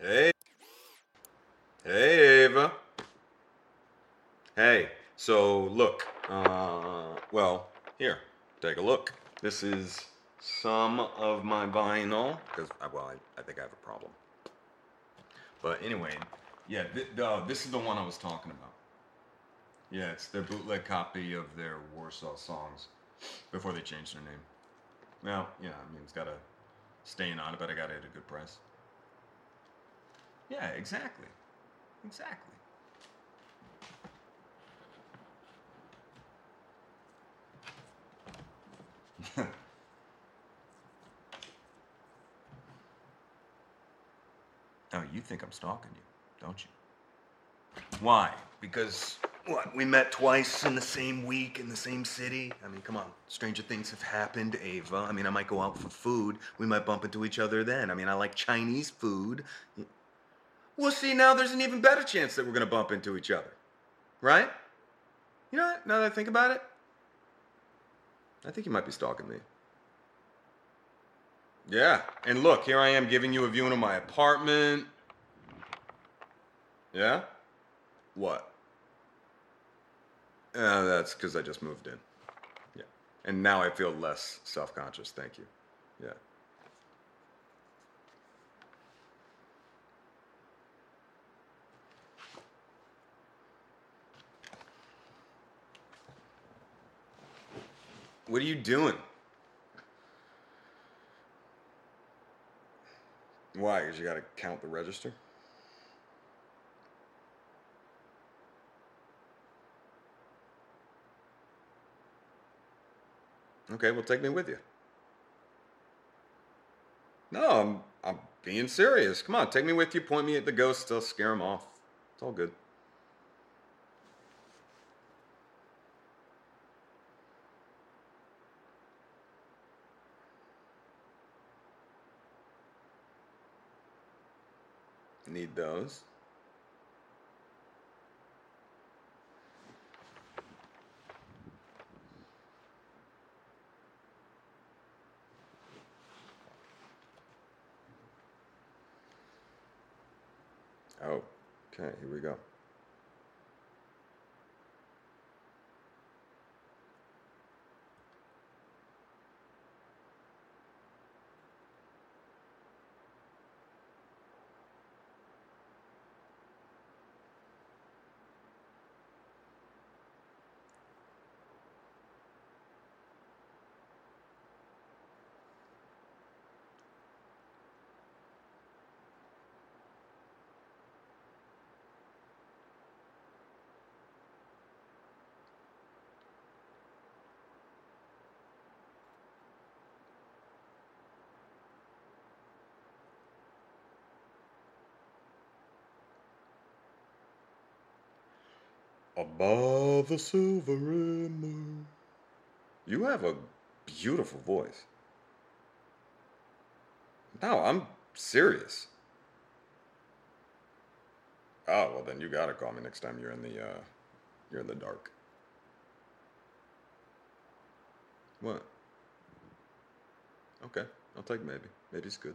Hey. Hey, Ava. Hey, so look, uh, well, here, take a look. This is some of my vinyl, because, well, I, I think I have a problem. But anyway, yeah, th- uh, this is the one I was talking about. Yeah, it's their bootleg copy of their Warsaw songs before they changed their name. Well, yeah, I mean, it's got a stain on it, but I got it at a good price. Yeah, exactly. Exactly. oh, you think I'm stalking you, don't you? Why? Because what? We met twice in the same week in the same city. I mean, come on. Stranger things have happened, Ava. I mean, I might go out for food. We might bump into each other then. I mean, I like Chinese food. Well, see, now there's an even better chance that we're going to bump into each other. Right? You know what? Now that I think about it, I think you might be stalking me. Yeah. And look, here I am giving you a view of my apartment. Yeah? What? Uh, that's because I just moved in. Yeah. And now I feel less self conscious. Thank you. Yeah. What are you doing? Why? Because you got to count the register? Okay, well, take me with you. No, I'm, I'm being serious. Come on, take me with you. Point me at the ghosts. I'll scare them off. It's all good. Need those. Oh, okay, here we go. Above the silver moon. You have a beautiful voice. No, I'm serious. Oh, well then you gotta call me next time you're in the uh you're in the dark. What? Okay, I'll take maybe. Maybe's good.